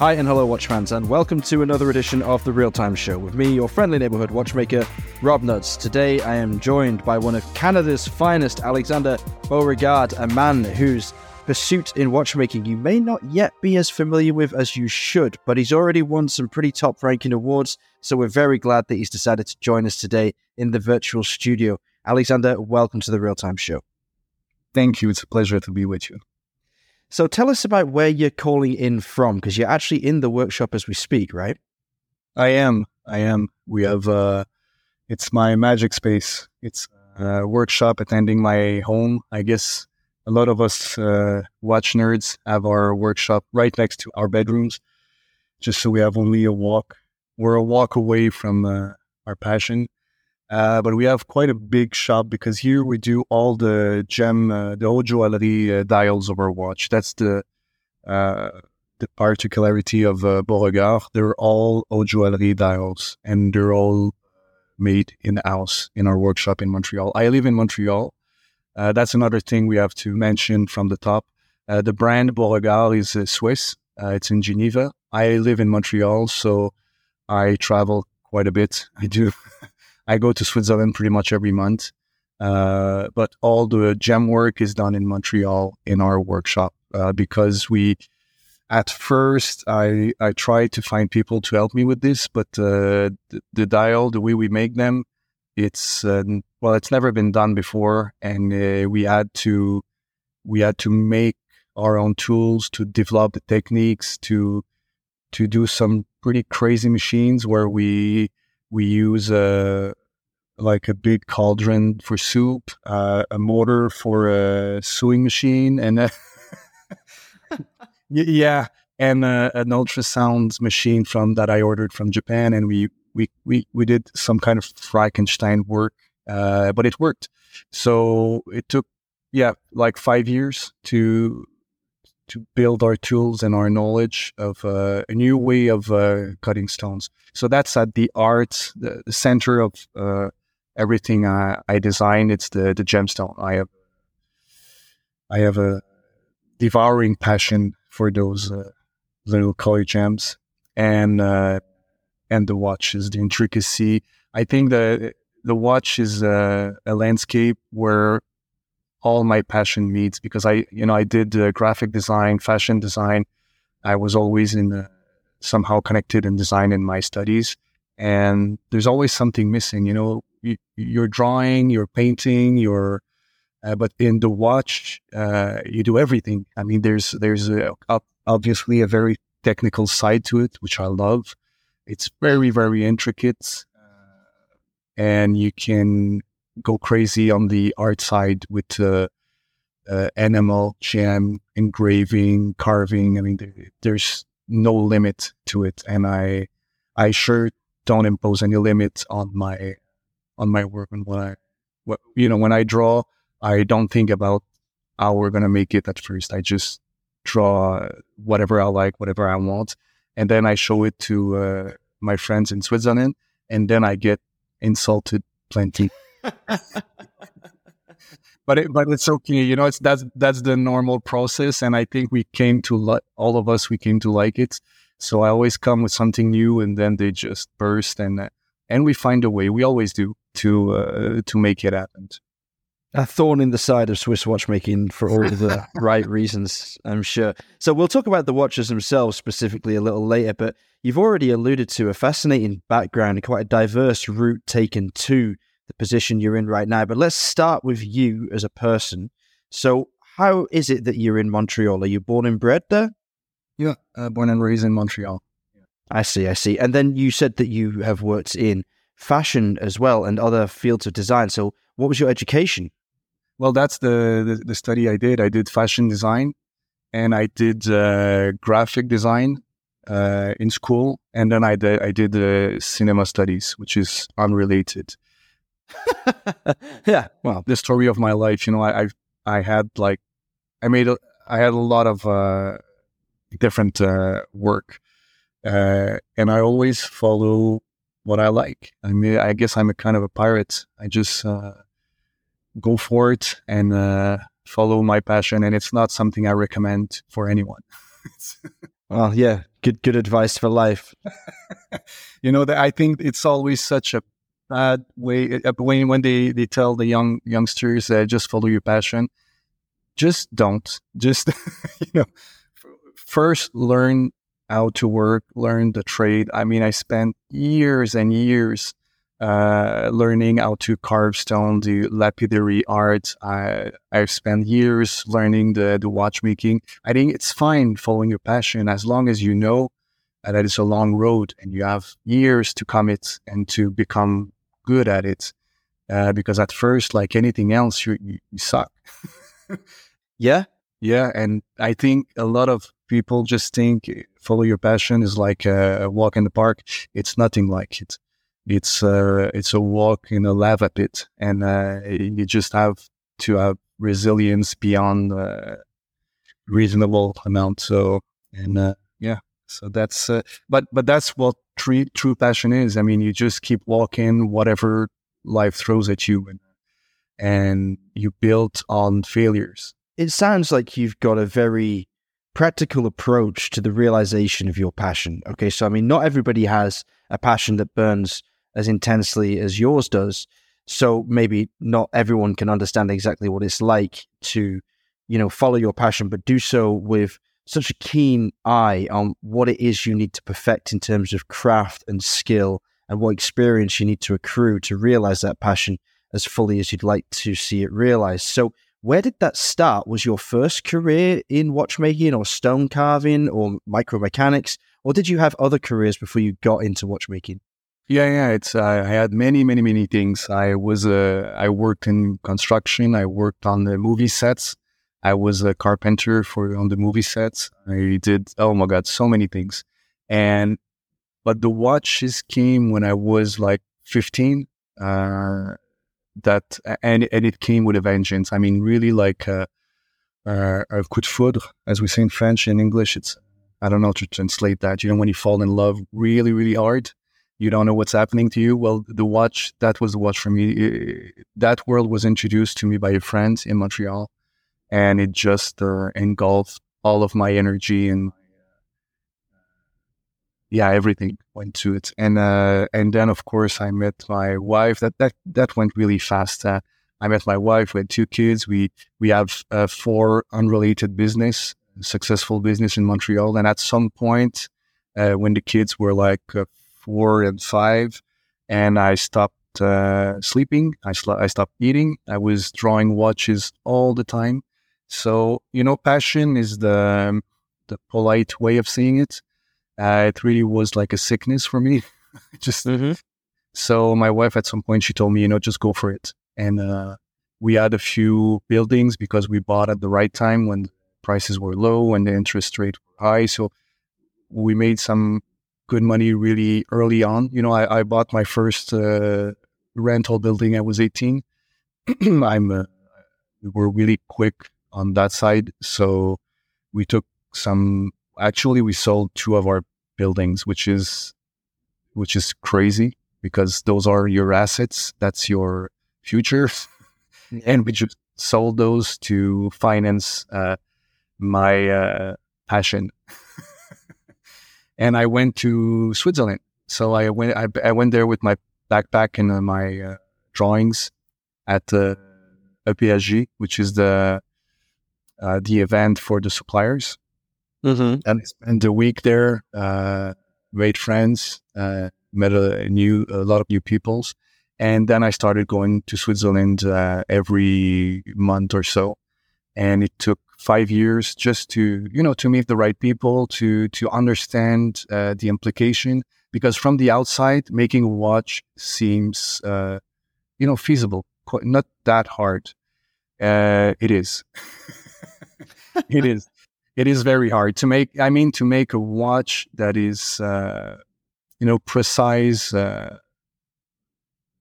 Hi and hello, watch fans, and welcome to another edition of the Real Time Show with me, your friendly neighborhood watchmaker, Rob Nudds. Today, I am joined by one of Canada's finest, Alexandre Beauregard, a man whose pursuit in watchmaking you may not yet be as familiar with as you should, but he's already won some pretty top ranking awards. So we're very glad that he's decided to join us today in the virtual studio. Alexander, welcome to the Real Time Show. Thank you. It's a pleasure to be with you. So tell us about where you're calling in from, because you're actually in the workshop as we speak, right? I am. I am. We have. Uh, it's my magic space. It's a workshop attending my home. I guess a lot of us uh, watch nerds have our workshop right next to our bedrooms, just so we have only a walk. We're a walk away from uh, our passion. Uh, but we have quite a big shop because here we do all the gem, uh, the haute uh, dials of our watch. That's the uh, the particularity of uh, Beauregard. They're all haute joaillerie dials, and they're all made in house in our workshop in Montreal. I live in Montreal. Uh, that's another thing we have to mention from the top. Uh, the brand Beauregard is Swiss. it's in Geneva. I live in Montreal, so I travel quite a bit. I do. I go to Switzerland pretty much every month. Uh, but all the gem work is done in Montreal in our workshop uh, because we, at first, I I tried to find people to help me with this, but uh, the, the, dial, the way we make them, it's uh, well, it's never been done before, and uh, we had to we had to make our own tools to develop the techniques to to do some pretty crazy machines where we we use a like a big cauldron for soup, uh, a motor for a sewing machine, and a yeah, and uh, an ultrasound machine from that I ordered from Japan, and we we we we did some kind of Frankenstein work, uh, but it worked. So it took yeah like five years to to build our tools and our knowledge of uh, a new way of uh, cutting stones. So that's at the art, the, the center of uh, everything I, I design. It's the the gemstone. I have I have a devouring passion for those uh, little color gems and uh, and the watches, the intricacy. I think the the watch is a, a landscape where all my passion meets because I you know I did uh, graphic design, fashion design. I was always in the, somehow connected in design in my studies, and there's always something missing. You know, you, are drawing, you're painting, you're, uh, but in the watch, uh, you do everything. I mean, there's there's a, obviously a very technical side to it, which I love. It's very very intricate, uh, and you can go crazy on the art side with uh, uh, enamel, gem, engraving, carving. I mean, there, there's no limit to it, and I I sure don't impose any limit on my on my work and what I, what, you know, when I draw, I don't think about how we're to make it at first. I just draw whatever I like, whatever I want. And then I show it to uh, my friends in Switzerland. And then I get insulted plenty. but it, but it's okay. You know, it's that's that's the normal process, and I think we came to like all of us. We came to like it. So I always come with something new, and then they just burst, and uh, and we find a way. We always do to uh, to make it happen. A thorn in the side of Swiss watchmaking for all the right reasons, I'm sure. So we'll talk about the watches themselves specifically a little later, but you've already alluded to a fascinating background and quite a diverse route taken to the position you're in right now. But let's start with you as a person. So how is it that you're in Montreal? Are you born and bred there? Yeah, uh, born and raised in Montreal. I see, I see. And then you said that you have worked in fashion as well and other fields of design. So, what was your education? Well, that's the, the, the study I did. I did fashion design and I did uh, graphic design uh, in school, and then I did I did uh, cinema studies, which is unrelated. yeah, well, the story of my life. You know, I I, I had like I made a, I had a lot of uh, different uh, work, uh, and I always follow what I like. I mean, I guess I'm a kind of a pirate. I just uh, go for it and uh, follow my passion, and it's not something I recommend for anyone. Well, yeah, good good advice for life. you know, that I think it's always such a bad way uh, when when they, they tell the young youngsters uh, just follow your passion. Just don't. Just you know, first learn how to work, learn the trade. I mean, I spent years and years uh, learning how to carve stone, the lapidary art. I I've spent years learning the the watchmaking. I think it's fine following your passion as long as you know that it's a long road and you have years to commit and to become good at it. Uh, because at first, like anything else, you, you, you suck. yeah, yeah, and I think a lot of people just think follow your passion is like a walk in the park. It's nothing like it it's uh, it's a walk in a lava pit, and uh, you just have to have resilience beyond uh, reasonable amount. So and uh, yeah, so that's uh, but but that's what true true passion is. I mean, you just keep walking, whatever life throws at you, and and you build on failures. It sounds like you've got a very practical approach to the realization of your passion. Okay, so I mean, not everybody has a passion that burns as intensely as yours does. So maybe not everyone can understand exactly what it's like to, you know, follow your passion, but do so with such a keen eye on what it is you need to perfect in terms of craft and skill and what experience you need to accrue to realize that passion as fully as you'd like to see it realized. So, where did that start? Was your first career in watchmaking or stone carving or micromechanics? Or did you have other careers before you got into watchmaking? Yeah, yeah. It's uh, I had many, many, many things. I was uh, I worked in construction. I worked on the movie sets. I was a carpenter for on the movie sets. I did oh my god, so many things. And but the watches came when I was like fifteen. Uh, that and and it came with a vengeance. I mean, really like uh, uh, a coup de foudre, as we say in French. In English, it's I don't know how to translate that. You know, when you fall in love really, really hard you don't know what's happening to you. Well, the watch, that was the watch for me. that world was introduced to me by a friend in Montreal, and it just uh, engulfed all of my energy and yeah, everything went to it. And uh, and then of course I met my wife. That that that went really fast. Uh, I met my wife. We had two kids. We we have uh, four unrelated business, successful business in Montreal. And at some point, uh, when the kids were like uh, four and five, and I stopped uh, sleeping. I, sl- I stopped eating. I was drawing watches all the time. So you know, passion is the the polite way of seeing it. Uh, it really was like a sickness for me. just mm-hmm. so my wife at some point she told me, you know, just go for it. And uh, we had a few buildings because we bought at the right time when prices were low and the interest rate were high. So we made some good money really early on. You know, I, I bought my first uh, rental building. I was 18. I'm uh, we were really quick on that side, so we took some. Actually, we sold two of our buildings, which is which is crazy because those are your assets. That's your future, and we just sold those to finance uh, my uh, passion and I went to Switzerland. So I went I, I went there with my backpack and uh, my uh, drawings at uh, EPHJ, which is the uh, the event for the suppliers. Mm-hmm. And I spent a week there, uh, made friends, uh, met a new a lot of new peoples, and then I started going to Switzerland uh, every month or so. And it took five years just to you know to meet the right people to to understand uh, the implication. Because from the outside making a watch seems uh, you know feasible not that hard. Uh, it is. It is it is very hard to make i mean to make a watch that is uh, you know precise uh,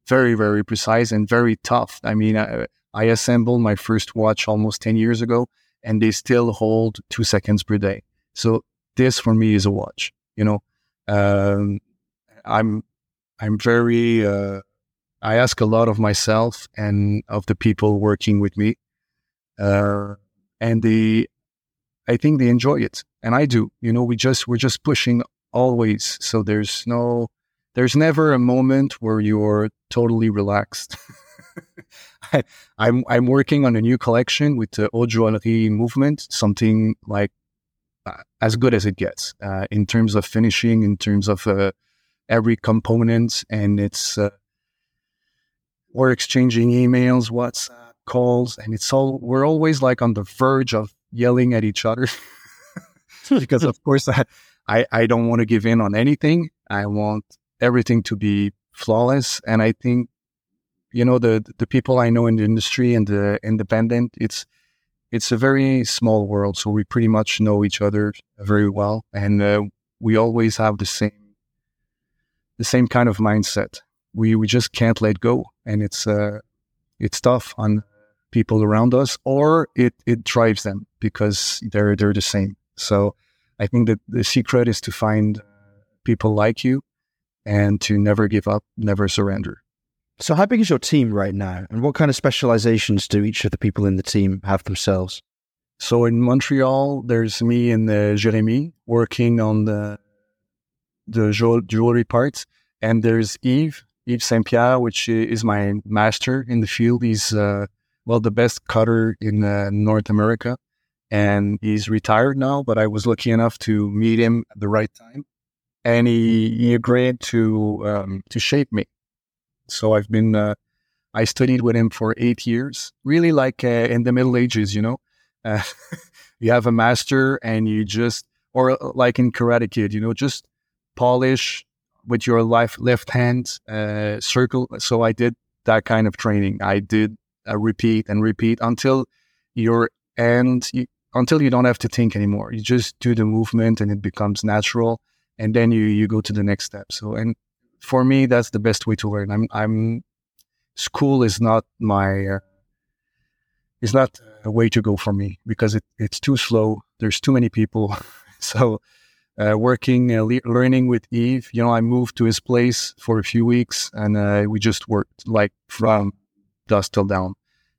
very very precise and very tough i mean I, I assembled my first watch almost 10 years ago and they still hold two seconds per day. So this for me is a watch. You know, um, I'm I'm very uh, I ask a lot of myself and of the people working with me, uh, and the I think they enjoy it, and I do. You know, we just we're just pushing always. So there's no, there's never a moment where you're totally relaxed. I, am I'm, I'm working on a new collection with the haute movement, something like uh, as good as it gets uh, in terms of finishing, in terms of uh, every component, and it's uh, we're exchanging emails, WhatsApp calls, and it's all we're always like on the verge of yelling at each other. Because, of course, I, I I don't want to give in on anything. I want everything to be flawless, and I think you know the the people I know in the industry and the independent, it's it's a very small world, so we pretty much know each other very well, and uh, we always have the same the same kind of mindset. We we just can't let go, and it's uh, it's tough on people around us, or it it drives them because they're they're the same. So I think that the secret is to find people like you and to never give up, never surrender. So, how big is your team right now, and what kind of specializations do each of the people in the team have themselves? So, in Montreal, there's me and uh, Jeremy working on the the jewelry part, and there's Yves Yves Saint Pierre, which is my master in the field. He's uh, well the best cutter in uh, North America, and he's retired now. But I was lucky enough to meet him at the right time, and he, he agreed to um, to shape me so I've been, uh, I studied with him for eight years, really like uh, in the Middle Ages, you know. Uh, you have a master and you just, or uh, like in Karate Kid, you know, just polish with your left left hand uh, circle. So I did that kind of training. I did a repeat and repeat until your end, you, until you don't have to think anymore. You just do the movement and it becomes natural, and then you you go to the next step. So and for me, that's the best way to learn. I'm, I'm, school is not my, uh, is not a way to go for me because it, it's too slow. There's too many people. so, uh, working, uh, le- learning with Yves. you know, I moved to his place for a few weeks and, uh, we just worked like from dusk till dawn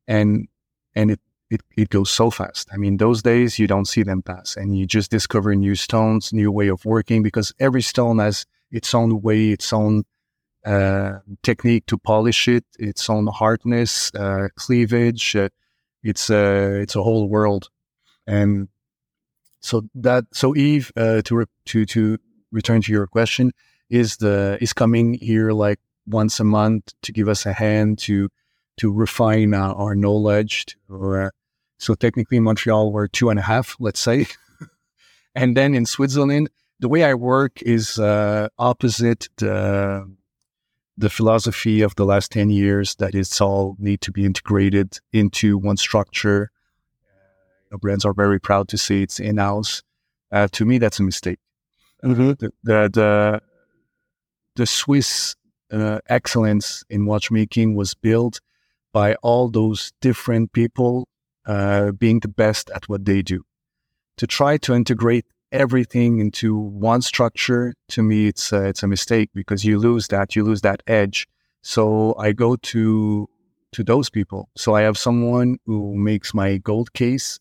and, and it, it, it goes so fast. I mean, those days you don't see them pass and you just discover new stones, new way of working because every stone has, its own way, its own uh, technique to polish it, its own hardness, uh, cleavage. Uh, it's a uh, it's a whole world, and so that so Yves uh, to re- to to return to your question is the is coming here like once a month to give us a hand to to refine uh, our knowledge. To, so technically, in Montreal we're two and a half, let's say, and then in Switzerland the way I work is uh, opposite the the philosophy of the last ten years that it's all need to be integrated into one structure. Uh, brands are very proud to say it's in house. Uh, to me, that's a mistake. Mm-hmm. The, the, the the Swiss uh, excellence in watchmaking was built by all those different people uh, being the best at what they do. To try to integrate everything into one structure, to me, it's a, it's a mistake because you lose that, you lose that edge. So I go to to those people. So I have someone who makes my gold case,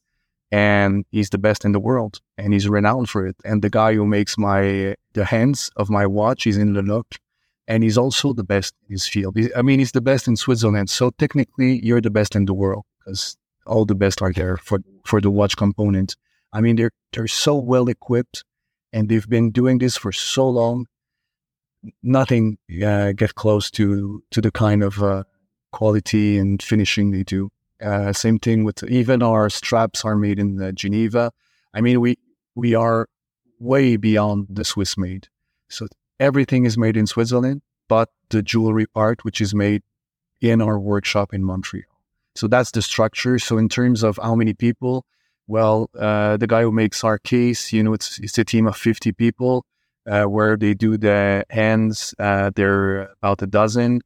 and he's the best in the world, and he's renowned for it. And the guy who makes my the hands of my watch is in Lenok, and he's also the best in his field. I mean, he's the best in Switzerland. So technically, you're the best in the world because all the best are there for for the watch component. I mean, they're they're so well equipped, and they've been doing this for so long. Nothing uh, get close to to the kind of uh, quality and finishing they do. Uh, same thing with even our straps are made in uh, Geneva. I mean, we we are way beyond the Swiss made. So everything is made in Switzerland, but the jewelry part, which is made in our workshop in Montreal. So that's the structure. So in terms of how many people, well, uh, the guy who makes our case, you know, it's, it's a team of 50 people uh, where they do the hands. Uh, they're about a dozen.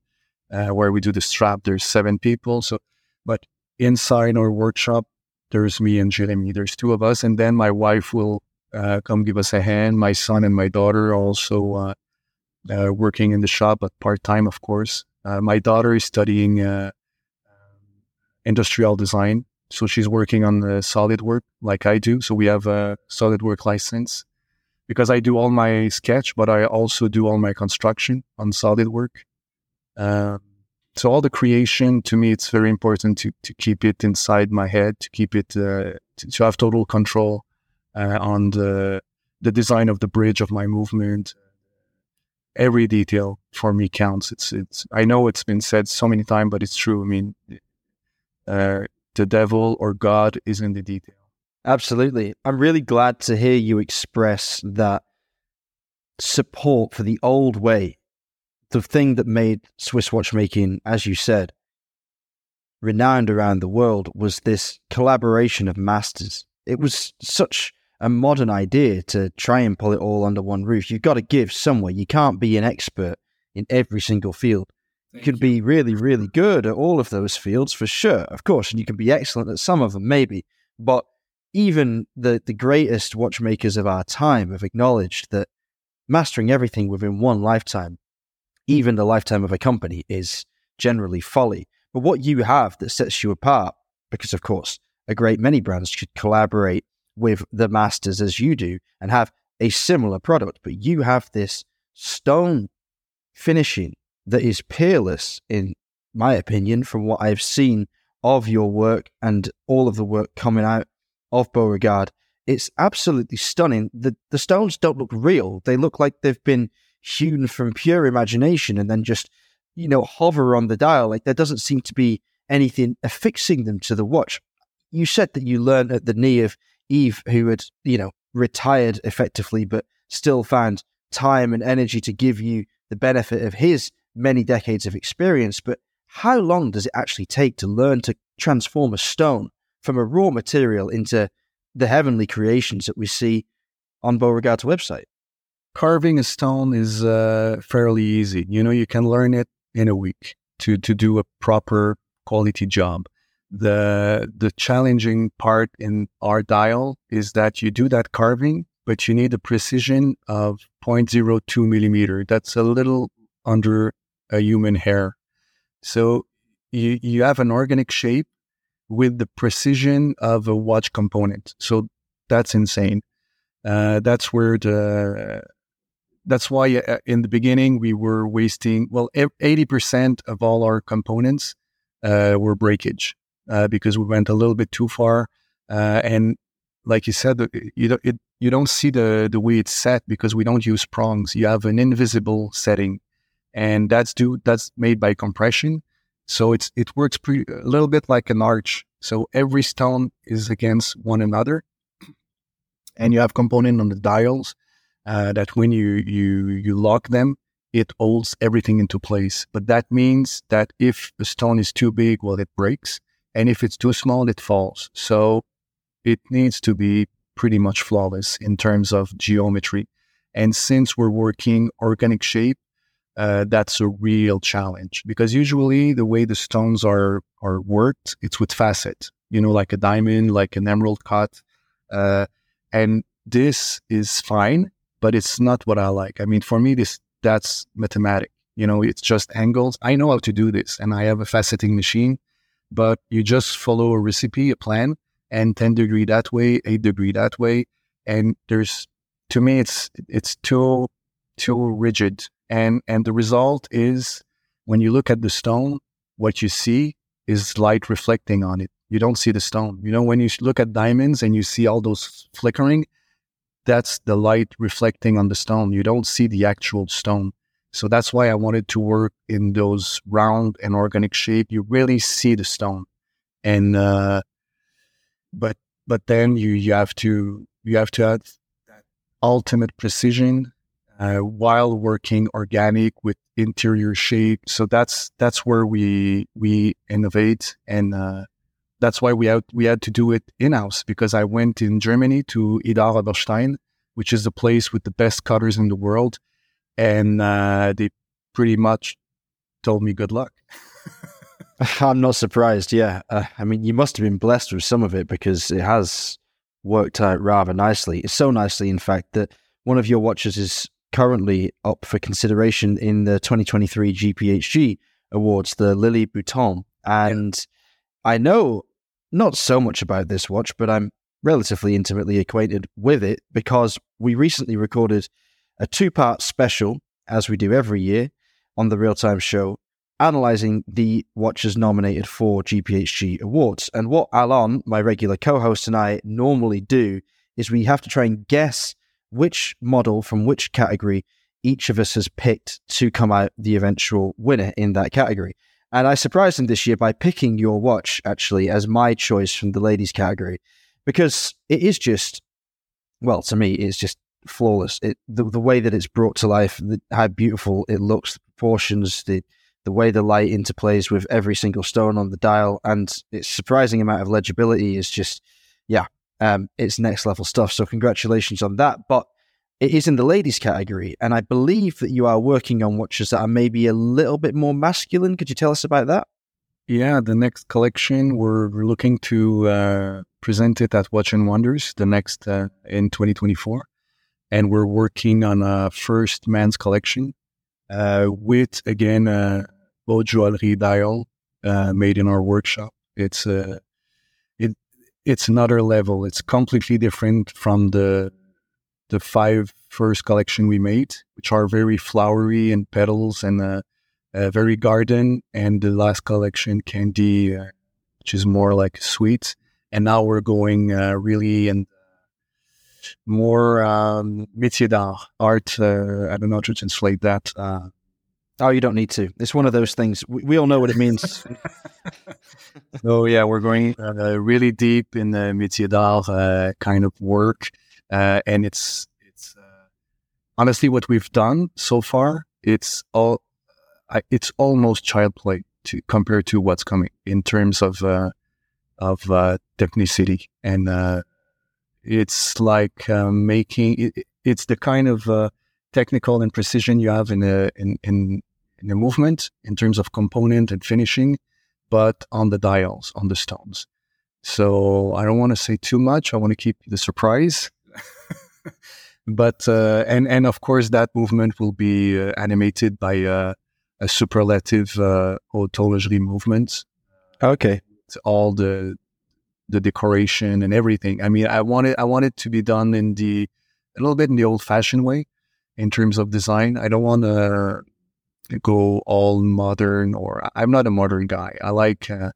Uh, where we do the strap, there's seven people. So, but inside our workshop, there's me and Jeremy. There's two of us, and then my wife will uh, come give us a hand. My son and my daughter also uh, working in the shop, but part time, of course. my daughter is studying industrial design So she's working on the SolidWorks like I do. So we have a SolidWorks license because I do all my sketch, but I also do all my construction on SolidWorks. Um, so all the creation to me, it's very important to to keep it inside my head, to keep it uh, to, to, have total control uh, on the the design of the bridge of my movement. Every detail for me counts. It's it's. I know it's been said so many times, but it's true. I mean, uh, the devil or God is in the detail. Absolutely. I'm really glad to hear you express that support for the old way. The thing that made Swiss watchmaking, as you said, renowned around the world was this collaboration of masters. It was such a modern idea to try and pull it all under one roof. You've got to give somewhere. You can't be an expert in every single field. you can be really, really good at all of those fields for sure, of course, and you can be excellent at some of them, maybe. But even the, the greatest watchmakers of our time have acknowledged that mastering everything within one lifetime, even the lifetime of a company, is generally folly. But what you have that sets you apart, because of course, a great many brands should collaborate with the masters as you do and have a similar product, but you have this stone finishing that is peerless, in my opinion, from what I've seen of your work and all of the work coming out of Beauregard. It's absolutely stunning. The the stones don't look real. They look like they've been hewn from pure imagination and then just, you know, hover on the dial. Like there doesn't seem to be anything affixing them to the watch. You said that you learned at the knee of Yves, who had, you know, retired effectively, but still found time and energy to give you the benefit of his many decades of experience. But how long does it actually take to learn to transform a stone from a raw material into the heavenly creations that we see on Beauregard's website? Carving a stone is uh, fairly easy. You know, you can learn it in a week to to do a proper quality job. The the challenging part in our dial is that you do that carving, but you need a precision of 0.02 millimeter. That's a little under a human hair. So you you have an organic shape with the precision of a watch component. So that's insane. Uh, that's where the that's why uh, in the beginning we were wasting well 80% of all our components uh, were breakage uh, because we went a little bit too far uh, and like you said you don't it, you don't see the the way it's set because we don't use prongs you have an invisible setting and that's due that's made by compression so it's it works pretty a little bit like an arch. So every stone is against one another, and you have component on the dials uh, that when you you you lock them, it holds everything into place. But that means that if a stone is too big, well, it breaks, and if it's too small, it falls. So it needs to be pretty much flawless in terms of geometry. And since we're working organic shape, uh, that's a real challenge because usually the way the stones are are worked, it's with facet, you know, like a diamond, like an emerald cut, uh, and this is fine, but it's not what I like. I mean, for me, this that's mathematic. You know, it's just angles. I know how to do this, and I have a faceting machine, but you just follow a recipe, a plan, and ten degree that way, eight degree that way, and there's to me, it's it's too too rigid. And and the result is when you look at the stone what you see is light reflecting on it. You don't see the stone. You know when you look at diamonds and you see all those flickering that's the light reflecting on the stone. You don't see the actual stone so that's why i wanted to work in those round and organic shape. You really see the stone. And uh but but then you you have to you have to have that ultimate precision uh, while working organic with interior shape. So that's that's where we we innovate, and uh, that's why we had we had to do it in house because I went in Germany to Idar Oberstein, which is the place with the best cutters in the world, and uh, they pretty much told me good luck. I'm not surprised. Yeah, uh, I mean, you must have been blessed with some of it because it has worked out rather nicely. It's so nicely, in fact, that one of your watches is currently up for consideration in the 2023 GPHG awards, the Lili Bouton. And yeah. I know not so much about this watch, but I'm relatively intimately acquainted with it because we recently recorded a two part special, as we do every year, on the Real Time Show, analyzing the watches nominated for GPHG awards. And what Alon, my regular co host, and I normally do is we have to try and guess which model from which category each of us has picked to come out the eventual winner in that category. And I surprised him this year by picking your watch actually as my choice from the ladies category because it is just, well, to me, it's just flawless. It, the, the way that it's brought to life, the, how beautiful it looks, the proportions, the, the way the light interplays with every single stone on the dial, and its surprising amount of legibility is just, yeah, um, it's next level stuff. So congratulations on that. But it is in the ladies category, and I believe that you are working on watches that are maybe a little bit more masculine. Could you tell us about that? Yeah, the next collection we're looking to uh, present it at Watch and Wonders the next uh, in 2024, and we're working on a first men's collection uh, with again a haute joaillerie dial uh, made in our workshop. It's a uh, it it's another level. It's completely different from the the five first collection we made, which are very flowery and petals and uh, uh, very garden, and the last collection Candy, uh, which is more like sweet. And now we're going uh, really and more um, métier d'art, art. Uh, I don't know how to translate that. Uh, oh, you don't need to. It's one of those things. We, we all know what it means. so yeah, we're going uh, really deep in the métier d'art uh, kind of work, uh, and it's it's uh, honestly what we've done so far. It's all it's almost child play to compared to what's coming in terms of uh, of uh, technicity, and uh, it's like uh, making it, it's the kind of uh, technical and precision you have in a in, in in a movement in terms of component and finishing, but on the dials on the stones. So I don't want to say too much. I want to keep the surprise. but uh, and and of course that movement will be animated by a superlative uh, haute movement. Okay, it's all the the decoration and everything. I mean, I want it. I want it to be done in the a little bit in the old fashioned way in terms of design. I don't want to go all modern or I'm not a modern guy. I like uh,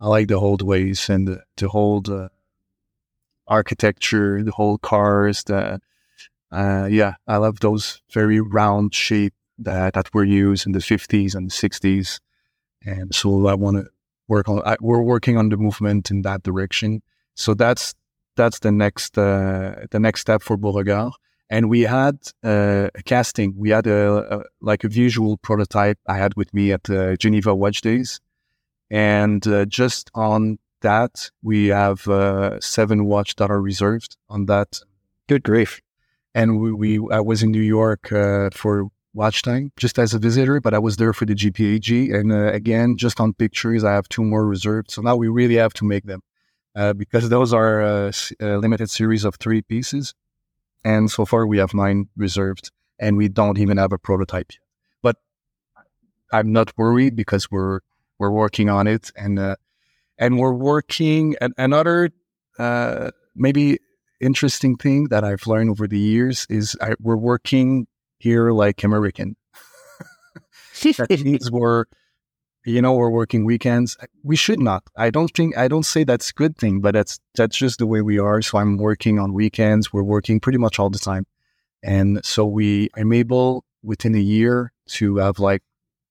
I like the old ways and the, the old uh, architecture, the whole cars. The uh, yeah, I love those very round shape that, that were used in the 50s and the 60s. And so I want to work on, I, we're working on the movement in that direction. So that's, that's the next, uh, the next step for Beauregard. And we had uh, a casting. We had a, a, like a visual prototype I had with me at the Geneva Watch Days, and uh, just on that we have uh, seven watch that are reserved on that. Good grief! And we, we I was in New York uh, for WatchTime just as a visitor, but I was there for the GPHG. And uh, again, just on pictures, I have two more reserved. So now we really have to make them uh, because those are uh, a limited series of three pieces. And so far, we have nine reserved, and we don't even have a prototype yet. But I'm not worried because we're we're working on it, and uh, and we're working. And another uh, maybe interesting thing that I've learned over the years is I, we're working here like American. means we're, you know, we're working weekends. We should not. I don't think, I don't say that's a good thing, but that's, that's just the way we are. So I'm working on weekends. We're working pretty much all the time. And so we, I'm able within a year to have like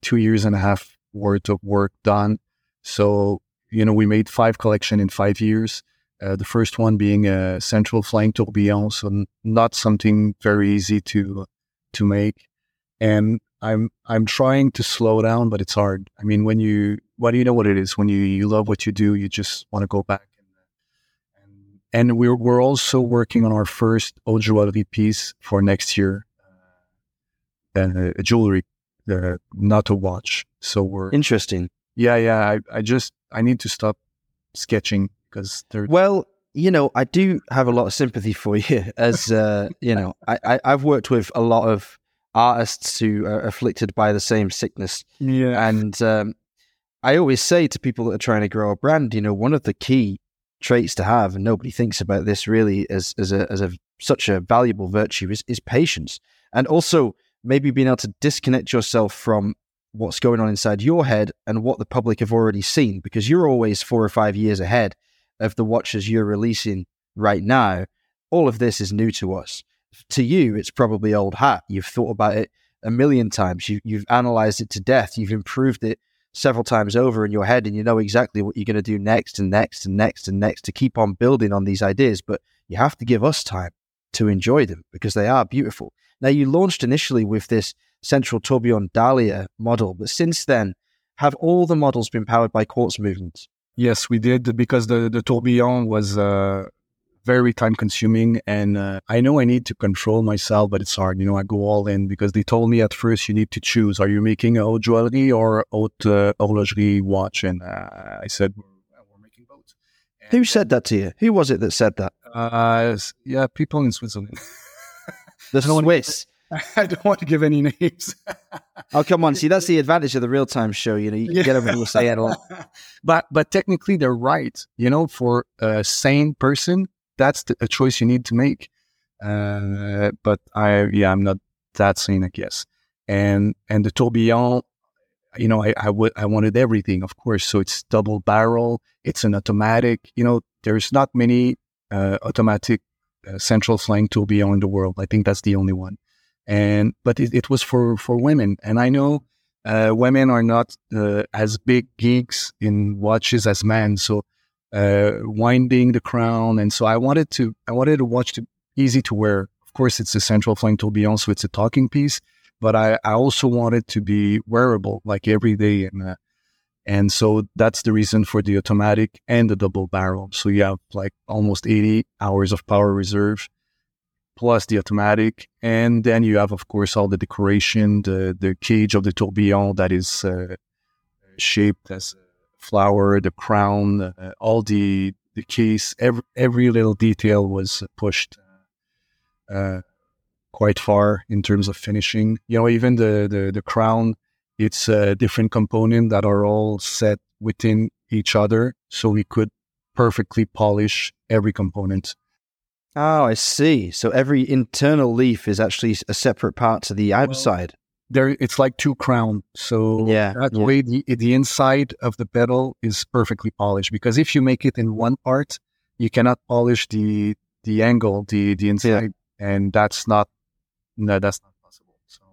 two years and a half worth of work done. So, you know, we made five collection in five years. Uh, the first one being a central flying tourbillon, so not something very easy to to make. And I'm I'm trying to slow down, but it's hard. I mean, when you what do you know what it is? When you, you love what you do, you just want to go back. And, and we're we're also working on our first haute joaillerie piece for next year, uh, uh, jewelry, uh, not a watch. So we're interesting. Yeah, yeah. I, I just I need to stop sketching because well you know, I do have a lot of sympathy for you, as uh, you know, I, I have worked with a lot of artists who are afflicted by the same sickness. Yeah, and um, I always say to people that are trying to grow a brand, you know, one of the key traits to have, and nobody thinks about this really as as a as a such a valuable virtue is is patience, and also maybe being able to disconnect yourself from what's going on inside your head and what the public have already seen, because you're always four or five years ahead of the watches you're releasing right now. All of this is new to us. To you, it's probably old hat. You've thought about it a million times. You, you've analyzed it to death. You've improved it several times over in your head, and you know exactly what you're going to do next and next and next and next to keep on building on these ideas. But you have to give us time to enjoy them because they are beautiful. Now, you launched initially with this central tourbillon Dahlia model, but since then, have all the models been powered by quartz movements? Yes, we did because the, the tourbillon was uh, very time consuming. And uh, I know I need to control myself, but it's hard. You know, I go all in because they told me at first you need to choose are you making a haute joaillerie or haute uh, horlogerie watch? And uh, I said, we're making both. And Who said that to you? Who was it that said that? Uh, yeah, people in Switzerland. the Swiss. I don't want to give any names. oh come on! See, that's the advantage of the real time show. You know, you can yeah. get everyone to say it all. but but technically, they're right. You know, for a sane person, that's the, a choice you need to make. Uh, but I yeah, I'm not that sane, I guess. And and the tourbillon, you know, I I, w- I wanted everything, of course. So it's double barrel. It's an automatic. You know, there's not many uh, automatic uh, central flying tourbillon in the world. I think that's the only one and but it, it was for for women. And i know uh, women are not uh, as big geeks in watches as men. So uh, winding the crown. And so i wanted to i wanted a watch to easy to wear. Of course it's a central flying tourbillon so it's a talking piece but i, I also wanted to be wearable like every day. And uh, and so that's the reason for the automatic and the double barrel. So you have like almost 80 hours of power reserve plus the automatic. And then you have, of course, all the decoration, the, the cage of the tourbillon that is uh, shaped as a flower, the crown, uh, all the, the case, every, every little detail was pushed uh, quite far in terms of finishing. You know, even the, the, the crown, it's a different component that are all set within each other. So we could perfectly polish every component Oh, I see. So every internal leaf is actually a separate part to the outside. Well, there, it's like two crown. So yeah, that yeah. way the the inside of the petal is perfectly polished. Because if you make it in one part, you cannot polish the the angle, the the inside, yeah. and that's not no, that's not possible. So,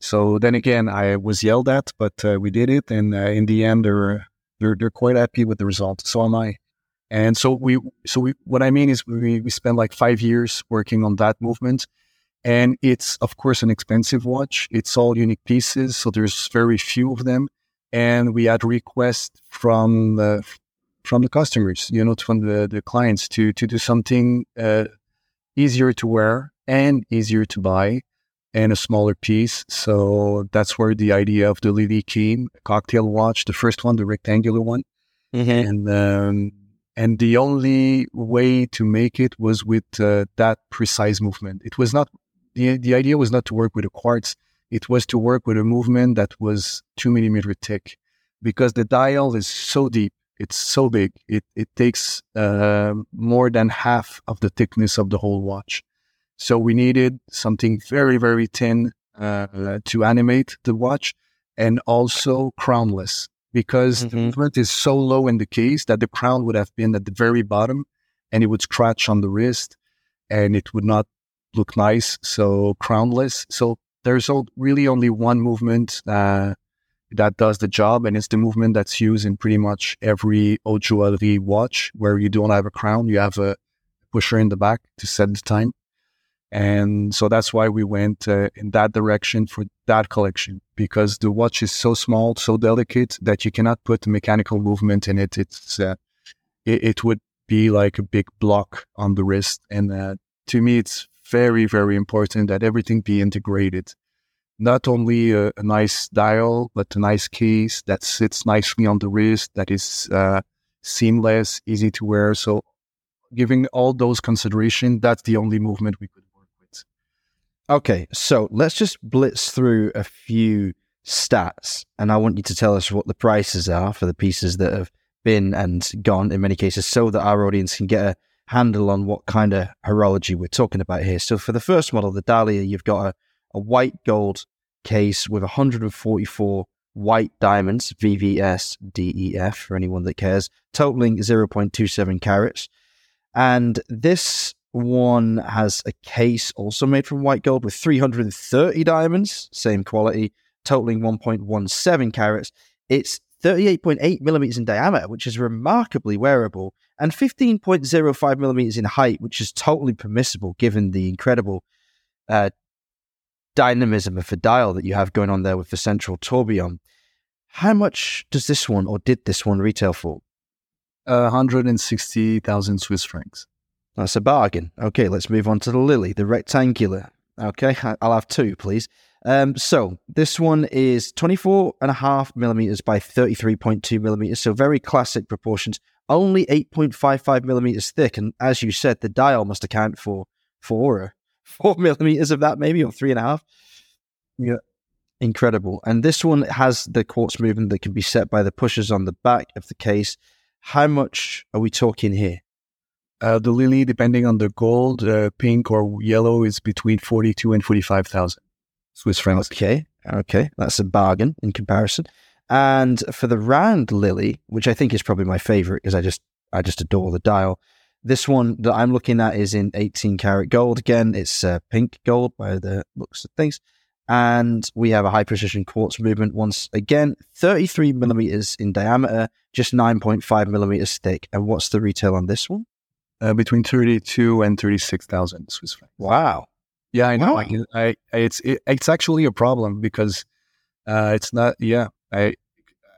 so then again, I was yelled at, but uh, we did it, and uh, in the end, they're they're they're quite happy with the result. So am I. And so we, so we, what I mean is we, we spent like five years working on that movement. And it's, of course, an expensive watch. It's all unique pieces. So there's very few of them. And we had requests from the, from the customers, you know, from the, the clients to, to do something, uh, easier to wear and easier to buy and a smaller piece. So that's where the idea of the Lili came, cocktail watch, the first one, the rectangular one. Mm-hmm. And, um, and the only way to make it was with uh, that precise movement. It was not the the idea was not to work with a quartz. It was to work with a movement that was two millimeter thick, because the dial is so deep. It's so big. It it takes uh, more than half of the thickness of the whole watch. So we needed something very very thin uh, to animate the watch, and also crownless because mm-hmm. the movement is so low in the case that the crown would have been at the very bottom and it would scratch on the wrist and it would not look nice. So crownless. So there's really only one movement uh, that does the job, and it's the movement that's used in pretty much every haute joaillerie watch where you don't have a crown, you have a pusher in the back to set the time. And so that's why we went uh, in that direction for that collection because the watch is so small, so delicate that you cannot put mechanical movement in it. It's uh, it, it, would be like a big block on the wrist. And uh, to me, it's very, very important that everything be integrated. Not only a, a, nice dial, but a nice case that sits nicely on the wrist, that is uh, seamless, easy to wear. So, giving all those consideration, that's the only movement we could Okay, so let's just blitz through a few stats, and I want you to tell us what the prices are for the pieces that have been and gone in many cases, so that our audience can get a handle on what kind of horology we're talking about here. So for the first model, the Dahlia, you've got a, a white gold case with 144 white diamonds, VVS DEF for anyone that cares, totaling 0.27 carats. And this one has a case also made from white gold with 330 diamonds, same quality, totaling 1.17 carats. It's 38.8 millimeters in diameter, which is remarkably wearable, and 15.05 millimeters in height, which is totally permissible given the incredible uh, dynamism of the dial that you have going on there with the central tourbillon. How much does this one or did this one retail for? Uh, 160,000 Swiss francs. That's a bargain. Okay, let's move on to the Lili, the rectangular. Okay, I'll have two, please. Um, so this one is 24 and a half millimeters by 33.2 millimeters. So very classic proportions, only 8.55 millimeters thick. And as you said, the dial must account for four, or four millimeters of that, maybe, or three and a half. Yeah. Incredible. And this one has the quartz movement that can be set by the pushers on the back of the case. How much are we talking here? Uh, the Lili, depending on the gold, uh, pink, or yellow, is between 42 and 45,000. Swiss francs. Okay, okay, that's a bargain in comparison. And for the round Lili, which I think is probably my favorite because I just I just adore the dial. This one that I'm looking at is in 18 karat gold. Again, it's uh, pink gold by the looks of things. And we have a high precision quartz movement once again, 33 millimeters in diameter, just 9.5 millimeters thick. And what's the retail on this one? Uh, between 32 and 36,000 Swiss francs. Wow. Yeah, I know. Wow. I, I, it's it, it's actually a problem because uh, it's not. Yeah, I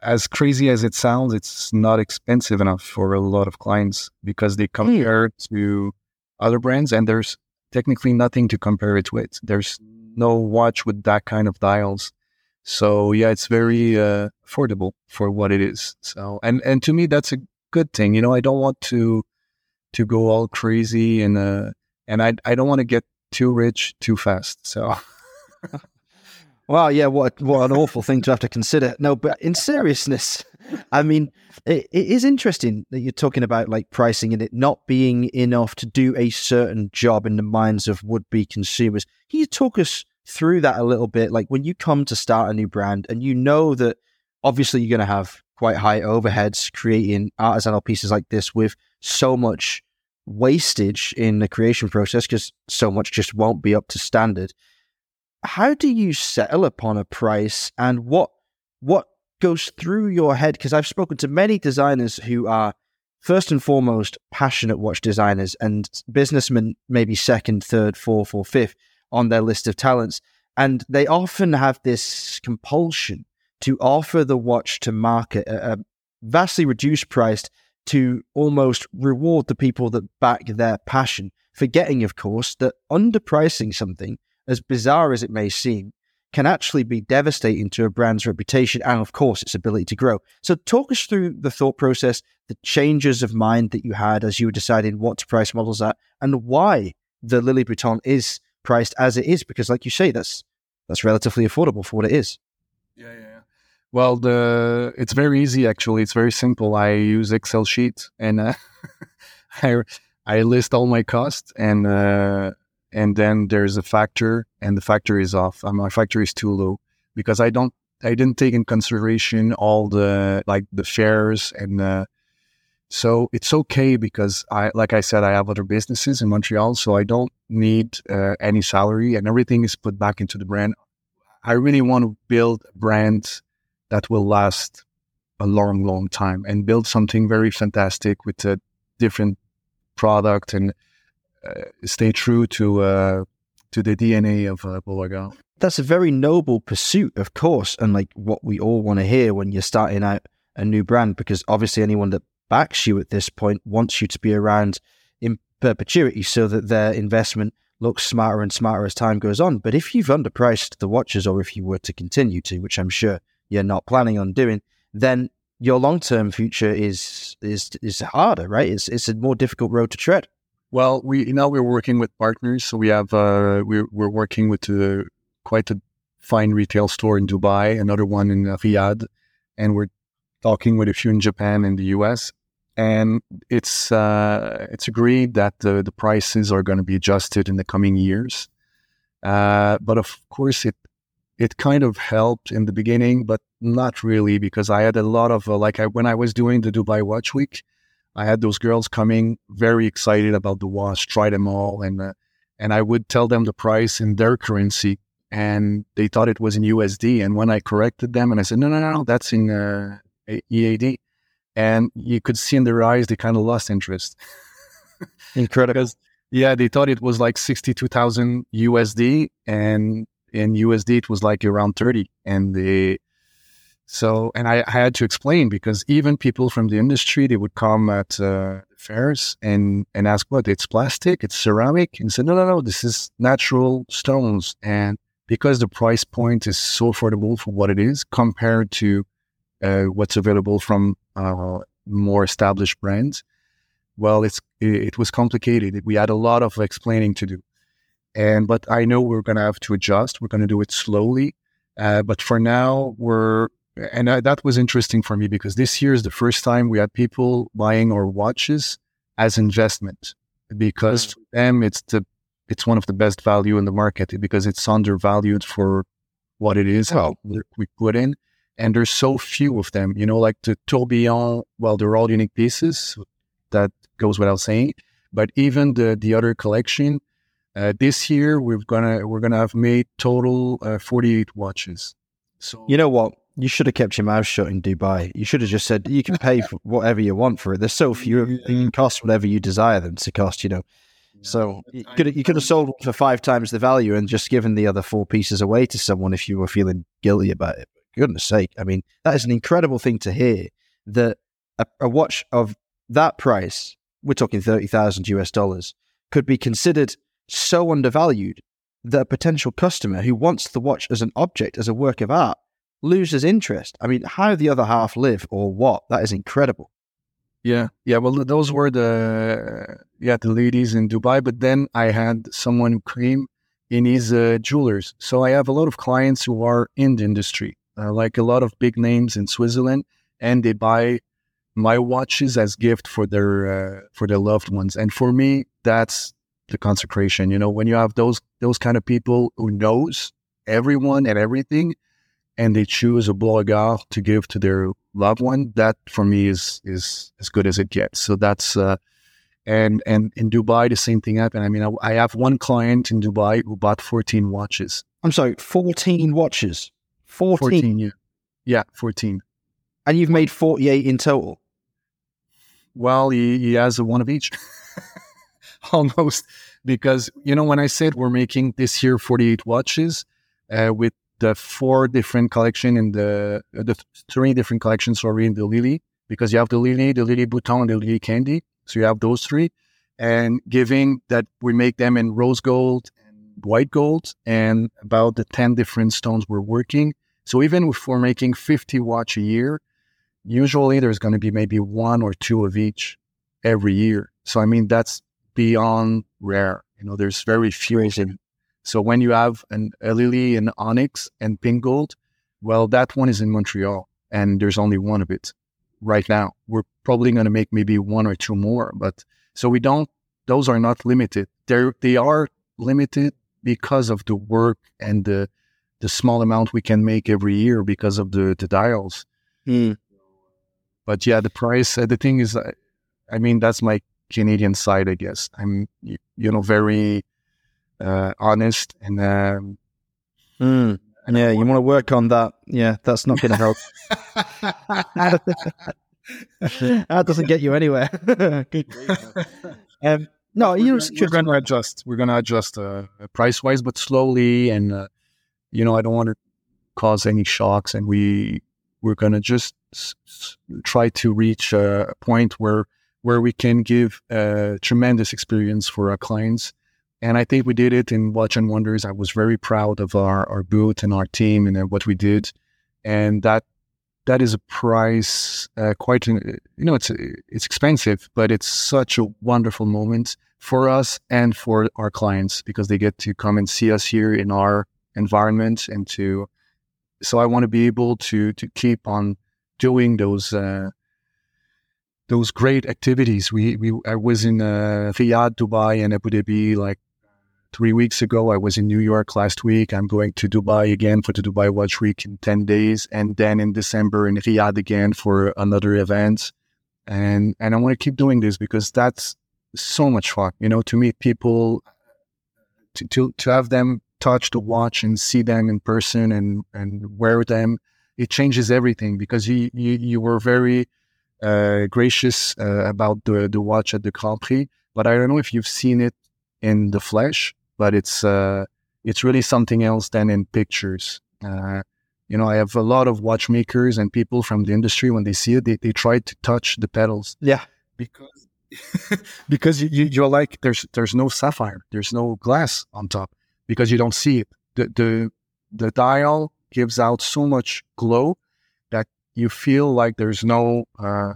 as crazy as it sounds, it's not expensive enough for a lot of clients because they compare to other brands, and there's technically nothing to compare it with. There's no watch with that kind of dials. So yeah, it's very uh, affordable for what it is. So and and to me, that's a good thing. You know, I don't want to to go all crazy and uh, and I I don't want to get too rich too fast. So, Wow, yeah, what what an awful thing to have to consider. No, but in seriousness, I mean, it, it is interesting that you're talking about like pricing and it not being enough to do a certain job in the minds of would be consumers. Can you talk us through that a little bit? Like when you come to start a new brand and you know that obviously you're going to have quite high overheads creating artisanal pieces like this with so much wastage in the creation process because so much just won't be up to standard. How do you settle upon a price and what what goes through your head? Because i've spoken to many designers who are first and foremost passionate watch designers and businessmen maybe second third fourth or fifth on their list of talents and they often have this compulsion to offer the watch to market at a vastly reduced price to almost reward the people that back their passion forgetting of course that underpricing something as bizarre as it may seem, can actually be devastating to a brand's reputation and, of course, its ability to grow. So, talk us through the thought process, the changes of mind that you had as you were deciding what to price models at, and why the Lili Bouton is priced as it is. Because, like you say, that's that's relatively affordable for what it is. Yeah, yeah. Well, the it's very easy actually. It's very simple. I use Excel sheet and uh, I I list all my costs and uh, and then there's a factor and the factor is off uh, my factor is too low because i don't i didn't take in consideration all the like the fares and uh, so it's okay because i like i said i have other businesses in montreal so i don't need uh, any salary and everything is put back into the brand i really want to build a brand that will last a long long time and build something very fantastic with a different product and uh, stay true to uh, to the DNA of uh. That's a very noble pursuit, of course, and like what we all want to hear when you're starting out a new brand, because obviously anyone that backs you at this point wants you to be around in perpetuity so that their investment looks smarter and smarter as time goes on. But if you've underpriced the watches, or if you were to continue to, which I'm sure you're not planning on doing, then your long term future is is is harder, right? It's it's a more difficult road to tread. Well, we now we're working with partners, so we have uh, we're we're working with uh, quite a fine retail store in Dubai, another one in Riyadh, and we're talking with a few in Japan and the US. And it's uh, it's agreed that the, the prices are going to be adjusted in the coming years. Uh, but of course, it it kind of helped in the beginning, but not really because I had a lot of uh, like I, when I was doing the Dubai Watch Week, I had those girls coming very excited about the watch, try them all, and uh, and I would tell them the price in their currency, and they thought it was in USD. And when I corrected them, and I said, no, no, no, no that's in uh, EAD, and you could see in their eyes they kind of lost interest. Incredible. because yeah, they thought it was like sixty-two thousand USD, and in USD it was like around thirty, and they so, and I, I, had to explain because even people from the industry, they would come at uh, fairs and, and ask, what, it's plastic, it's ceramic? And said, no, no, no, this is natural stones. And because the price point is so affordable for what it is compared to uh, what's available from uh, more established brands, well, it's, it, it was complicated. We had a lot of explaining to do. And, but I know we're going to have to adjust. We're going to do it slowly. Uh, but for now, we're and uh, that was interesting for me because this year is the first time we had people buying our watches as investment because mm. for them it's the it's one of the best value in the market because it's undervalued for what it is well we put in and there's so few of them you know like the tourbillon well they're all unique pieces that goes without saying but even the the other collection uh, this year we're gonna we're gonna have made total uh, 48 watches so you know what you should have kept your mouth shut in Dubai. You should have just said you can pay for whatever you want for it. There's so few; they can cost whatever you desire them to cost. You know, so you could you could have sold for five times the value and just given the other four pieces away to someone if you were feeling guilty about it. For goodness sake, I mean that is an incredible thing to hear. That a, a watch of that price, we're talking thirty thousand US dollars, could be considered so undervalued that a potential customer who wants the watch as an object, as a work of art, loses interest. I mean, how the other half live or what? That is incredible. Yeah, yeah. Well, those were the yeah the ladies in Dubai, but then I had someone who came in his uh, jewelers. So I have a lot of clients who are in the industry, uh, like a lot of big names in Switzerland, and they buy my watches as gift for their uh, for their loved ones. And for me, that's the consecration. You know, when you have those those kind of people who knows everyone and everything, and they choose a Beauregard to give to their loved one, that for me is is as good as it gets. So that's uh, and and in Dubai the same thing happened. I mean, I, I, have one client in Dubai who bought 14 watches. I'm sorry, 14 watches. 14. 14 yeah. Yeah, 14. And you've made 48 in total. Well, he, he has a one of each. Almost because you know when I said we're making this year 48 watches uh, with the four different collection in the uh, the three different collections sorry in the Lili because you have the Lili the Lili bouton and the Lili candy so you have those three and giving that we make them in rose gold and white gold and about the 10 different stones we're working so even if we're making 50 watch a year usually there's going to be maybe one or two of each every year so i mean that's beyond rare you know there's very few of them. so when you have an, a Lili, an onyx, and pink gold, well, that one is in Montreal, and there's only one of it right now. We're probably going to make maybe one or two more, but so we don't. Those are not limited. They they are limited because of the work and the the small amount we can make every year because of the the dials. Mm. But yeah, the price. Uh, the thing is, I mean, that's my Canadian side, I guess. I'm you, know very uh, honest and um, mm. yeah you want to work on that. Yeah that's not going to help. That doesn't get you anywhere. Um, no you know we're going to adjust. We're going to adjust uh, price wise but slowly and uh, you know i don't want to cause any shocks and we we're going to just s- try to reach a point where where we can give a tremendous experience for our clients and I think we did it in Watch and Wonders. I was very proud of our, our booth and our team and uh, what we did. And that that is a price uh, quite you know it's it's expensive, but it's such a wonderful moment for us and for our clients because they get to come and see us here in our environment and to so I want to be able to to keep on doing those uh, those great activities. We we I was in uh, Riyadh, Dubai, and Abu Dhabi like three weeks ago. I was in New York last week. I'm going to Dubai again for the Dubai Watch Week in ten days, and then in December in Riyadh again for another event. And and I want to keep doing this because that's so much fun. You know, to meet people, to to to have them touch the watch and see them in person and and wear them. It changes everything because you you, you were very uh, gracious uh, about the, the watch at the Grand Prix, but I don't know if you've seen it in the flesh, but it's uh, it's really something else than in pictures. Uh, you know, I have a lot of watchmakers and people from the industry when they see it, they, they try to touch the petals. Yeah, because because you, you're like there's there's no sapphire, there's no glass on top because you don't see it. The the the dial gives out so much glow you feel like there's no, uh,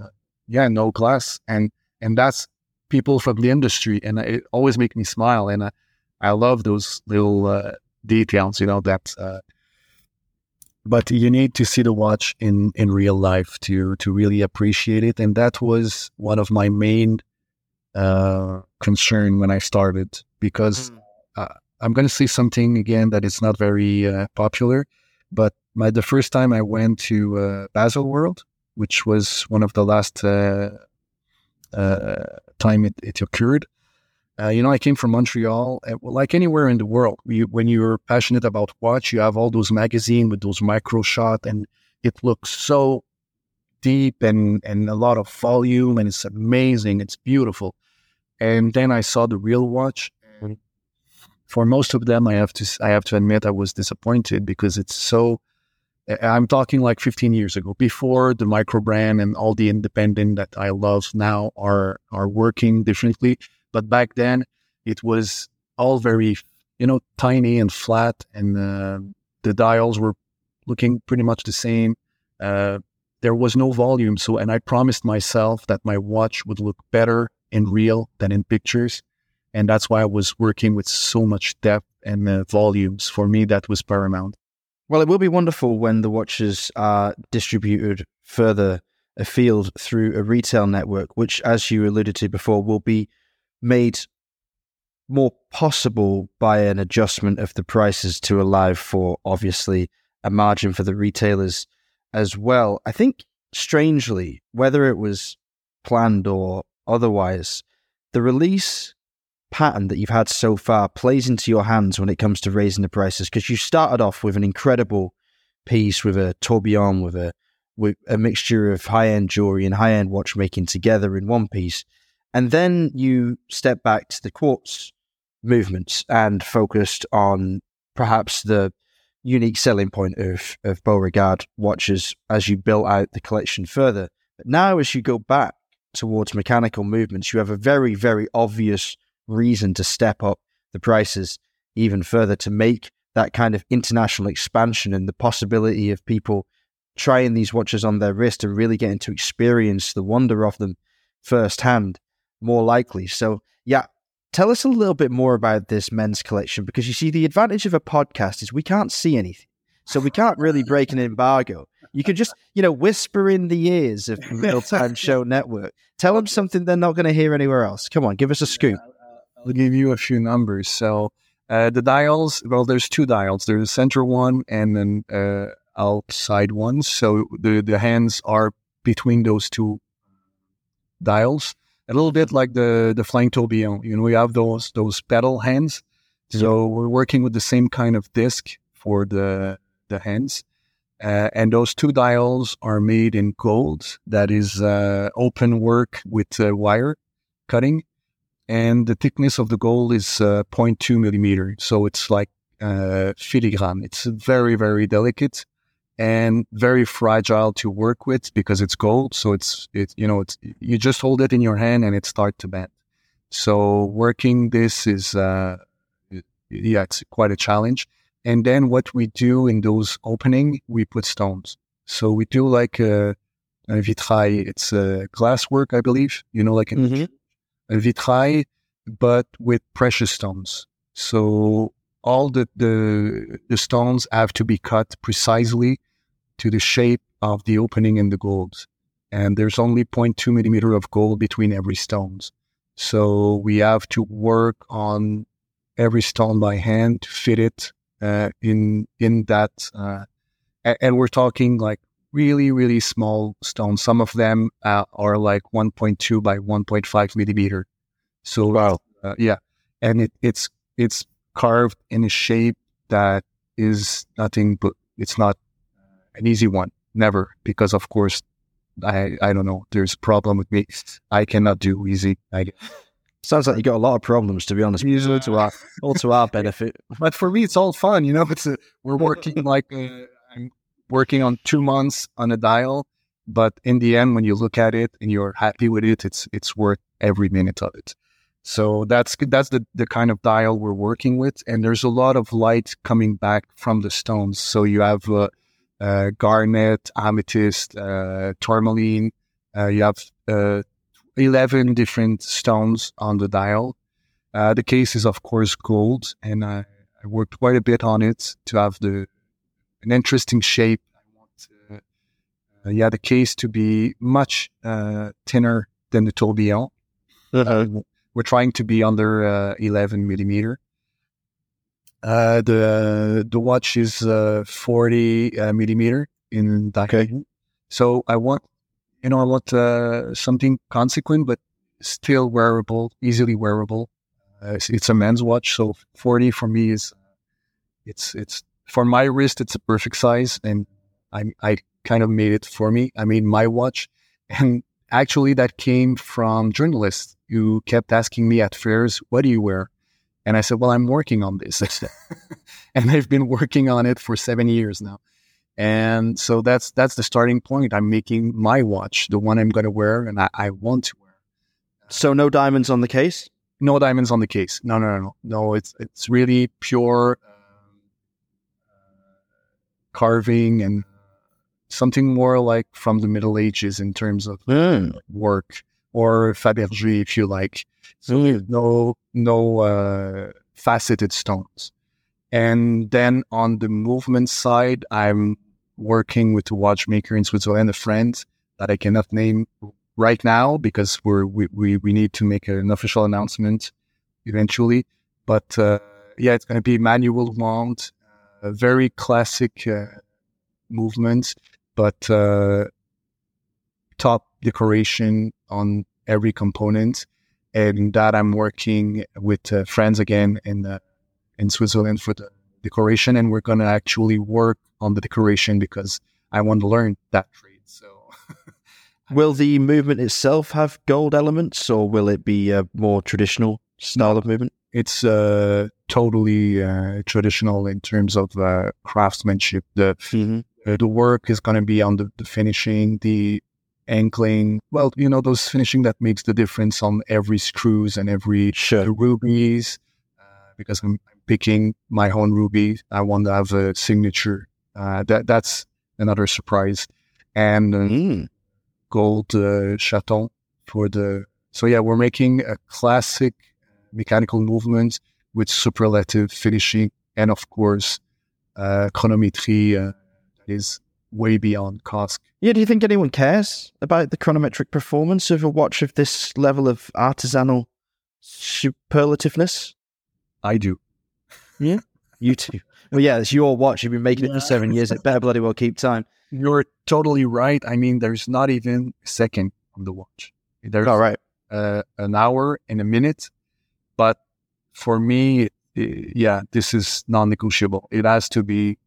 yeah, no class and and that's people from the industry, and it always makes me smile, and I, I love those little uh, details, you know that. Uh, but you need to see the watch in in real life to to really appreciate it, and that was one of my main uh, concern when I started because mm. I'm going to say something again that is not very uh, popular, but my the first time I went to uh, Baselworld, which was one of the last uh, uh, time it, it occurred. Uh, you know, I came from Montreal. Uh, like anywhere in the world, when you're passionate about watch, you have all those magazines with those micro shot, and it looks so deep and and a lot of volume, and it's amazing. It's beautiful. And then I saw the real watch, for most of them, I have to I have to admit I was disappointed because it's so I'm talking like 15 years ago, before the micro brand and all the independent that I love now are are working differently. But back then, it was all very, you know, tiny and flat, and uh, the dials were looking pretty much the same. Uh, there was no volume, so and I promised myself that my watch would look better in real than in pictures, and that's why I was working with so much depth and uh, volumes. For me, that was paramount. Well, it will be wonderful when the watches are distributed further afield through a retail network, which, as you alluded to before, will be made more possible by an adjustment of the prices to allow for obviously a margin for the retailers as well. I think, strangely, whether it was planned or otherwise, the release pattern that you've had so far plays into your hands when it comes to raising the prices because you started off with an incredible piece with a tourbillon with a with a mixture of high end jewelry and high end watchmaking together in one piece, and then you step back to the quartz movements and focused on perhaps the unique selling point of of Beauregard watches as you built out the collection further. But now, as you go back towards mechanical movements, you have a very very obvious reason to step up the prices even further to make that kind of international expansion and the possibility of people trying these watches on their wrist and really getting to experience the wonder of them firsthand more likely. So, yeah, tell us a little bit more about this men's collection because you see, the advantage of a podcast is we can't see anything. So we can't really break an embargo. You can just, you know, whisper in the ears of Real Time Show Network. Tell them something they're not going to hear anywhere else. Come on, give us a scoop. I'll give you a few numbers. So uh, the dials, well, there's two dials. There's a center one and an uh, outside one. So the the hands are between those two dials. A little bit like the the flying tourbillon. You know, we have those those petal hands. So we're working with the same kind of disc for the the hands. Uh, and those two dials are made in gold. That is uh, open work with uh, wire cutting and the thickness of the gold is uh, 0.2 millimeter. So it's like uh, filigrane. It's very, very delicate and very fragile to work with because it's gold. So it's, it, you know, it's, you just hold it in your hand and it starts to bend. So working this is, uh, yeah, it's quite a challenge. And then what we do in those opening, we put stones. So we do like a, a vitrail. It's a glass work, I believe, you know, like in mm-hmm vitrail, but with precious stones. So all the, the the stones have to be cut precisely to the shape of the opening in the gold, and there's only 0.2 millimeter of gold between every stones. So we have to work on every stone by hand to fit it uh, in in that, uh, and we're talking like really really small stones. Some of them uh, are like 1.2 by 1.5 millimeter. So wow, uh, yeah, and it, it's it's carved in a shape that is nothing but it's not an easy one. Never, because of course, I I don't know. There's a problem with me. I cannot do easy. I Sounds like you got a lot of problems, to be honest. Yeah. All to our, all to our benefit. but for me, it's all fun. You know, it's a, we're working like uh, I'm working on two months on a dial, but in the end, when you look at it and you're happy with it, it's it's worth every minute of it. So that's that's the the kind of dial we're working with, and there's a lot of light coming back from the stones. So you have uh, uh, garnet, amethyst, uh, tourmaline. Uh, you have uh, 11 different stones on the dial. Uh, the case is, of course, gold, and I, I, worked quite a bit on it to have the an interesting shape. I want, uh, yeah, the case to be much uh, thinner than the tourbillon. Uh-huh. we're trying to be under uh, 11 millimeter. Uh, the the watch is uh, 40 millimeter in diameter. Okay. So I want you know, I want uh, something consequent, but still wearable, easily wearable. Uh, it's, it's, a men's watch, so 40 for me is, it's, it's, for my wrist, it's a perfect size. And I, I kind of made it for me. I made my watch. And actually, that came from journalists who kept asking me at fairs, what do you wear? And I said, well, I'm working on this. and I've been working on it for seven years now. And so that's that's the starting point. I'm making my watch, the one I'm going to wear, and I, I want to wear. So no diamonds on the case. No diamonds on the case. No, no, no, no. No, it's it's really pure carving and something more like from the Middle Ages in terms of mm. work or Fabergé, if you like. So mm. no no uh, faceted stones. And then on the movement side, I'm working with a watchmaker in Switzerland, a friend that I cannot name right now because we're, we, we, we need to make an official announcement eventually. But uh, yeah, it's going to be manual wound, uh, very classic uh, movement, but uh, top decoration on every component. And that I'm working with uh, friends again in uh, in Switzerland for the decoration, and we're to actually work on the decoration because I want to learn that trade. So, will the movement itself have gold elements, or will it be a more traditional style of movement? It's uh, totally uh, traditional in terms of uh, craftsmanship. The mm-hmm. Uh, the work is going to be on the, the finishing, the ankling. Well, you know those finishing that makes the difference on every screws and every sure. rubies. Uh, because I'm, I'm picking my own ruby, I want to have a signature uh, that that's another surprise, and uh, mm. gold uh, chaton for the. So yeah, we're making a classic mechanical movement with superlative finishing, and of course, uh, chronometry uh, is way beyond cost. Yeah, do you think anyone cares about the chronometric performance of a watch of this level of artisanal superlativeness? I do. Yeah, you too. Well, yeah, it's your watch. You've been making it for seven years. It better bloody well keep time. You're totally right. I mean, there's not even a second on the watch. There's all right. Uh, an hour and a minute, but for me, yeah, this is non-negotiable. It has to be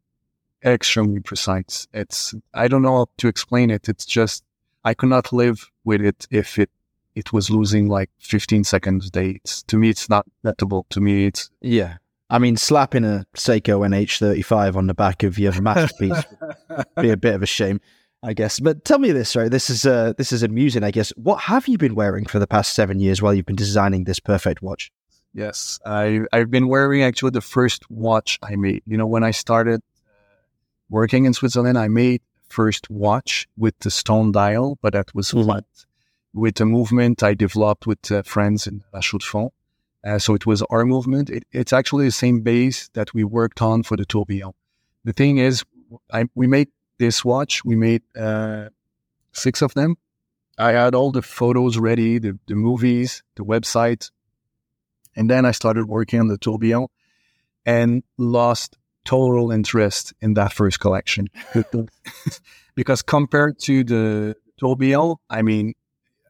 extremely precise. It's I don't know how to explain it. It's just I could not live with it if it it was losing like 15 seconds a day. To me, it's not acceptable. To me, it's yeah. I mean, slapping a Seiko NH35 on the back of your masterpiece would be a bit of a shame, I guess. But tell me this, right? This is uh, this is amusing, I guess. What have you been wearing for the past seven years while you've been designing this perfect watch? Yes, I I've been wearing actually the first watch I made. You know, when I started uh, working in Switzerland, I made first watch with the stone dial, but that was mm-hmm. flat. With the movement I developed with uh, friends in La Chaux-de-Fonds Uh, so it was our movement. It, it's actually the same base that we worked on for the Tourbillon. The thing is, I, we made this watch. We made uh, six of them. I had all the photos ready, the, the movies, the website. And then I started working on the Tourbillon and lost total interest in that first collection. because compared to the Tourbillon, I mean,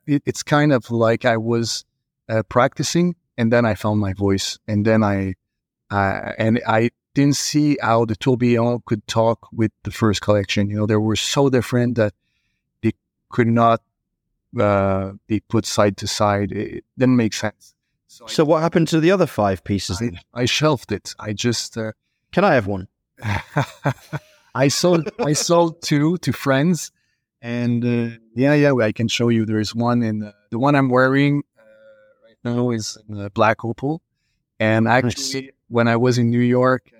it, it's kind of like I was uh, practicing and then I found my voice and then I, uh, and I didn't see how the Tourbillon could talk with the first collection. You know, they were so different that they could not uh, be put side to side. It didn't make sense. So, so what happened to the other five pieces? I, I shelved it. I just. Uh, Can I have one? I sold. I sold two to friends, and uh, yeah, yeah, I can show you. There is one in uh, the one I'm wearing uh, right now is in uh, black opal, and actually, when I was in New York,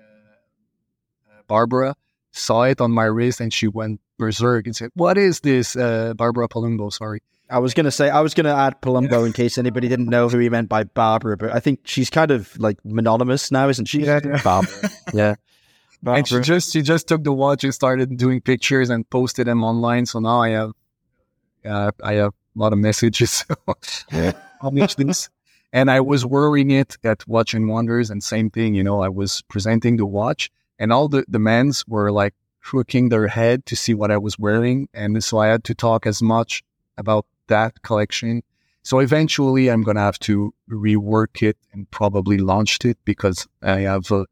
Barbara saw it on my wrist and she went berserk and said, "What is this, Barbara Palumbo?" Sorry. I was going to say, I was going to add Palumbo in case anybody didn't know who he meant by Barbara, but I think she's kind of like mononymous now, isn't she? Yeah, yeah. Barbara. yeah. Barbara. And she just she just took the watch and started doing pictures and posted them online. So now I have uh, I have a lot of messages. yeah. publish this. And I was wearing it at Watch and Wonders, and same thing, you know, I was presenting the watch, and all the the men's were like crooking their head to see what I was wearing, and so I had to talk as much about that collection. So eventually I'm going to have to rework it and probably launch it because I have uh,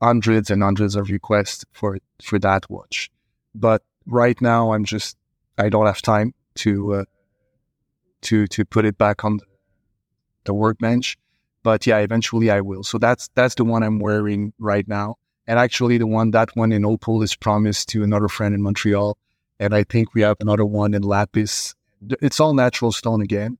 hundreds and hundreds of requests for, for that watch. But right now I'm just, I don't have time to, uh, to, to put it back on the workbench. But yeah, eventually I will. So that's, that's the one I'm wearing right now. And actually the one, that one in Opal is promised to another friend in Montreal. And I think we have another one in Lapis it's all natural stone again.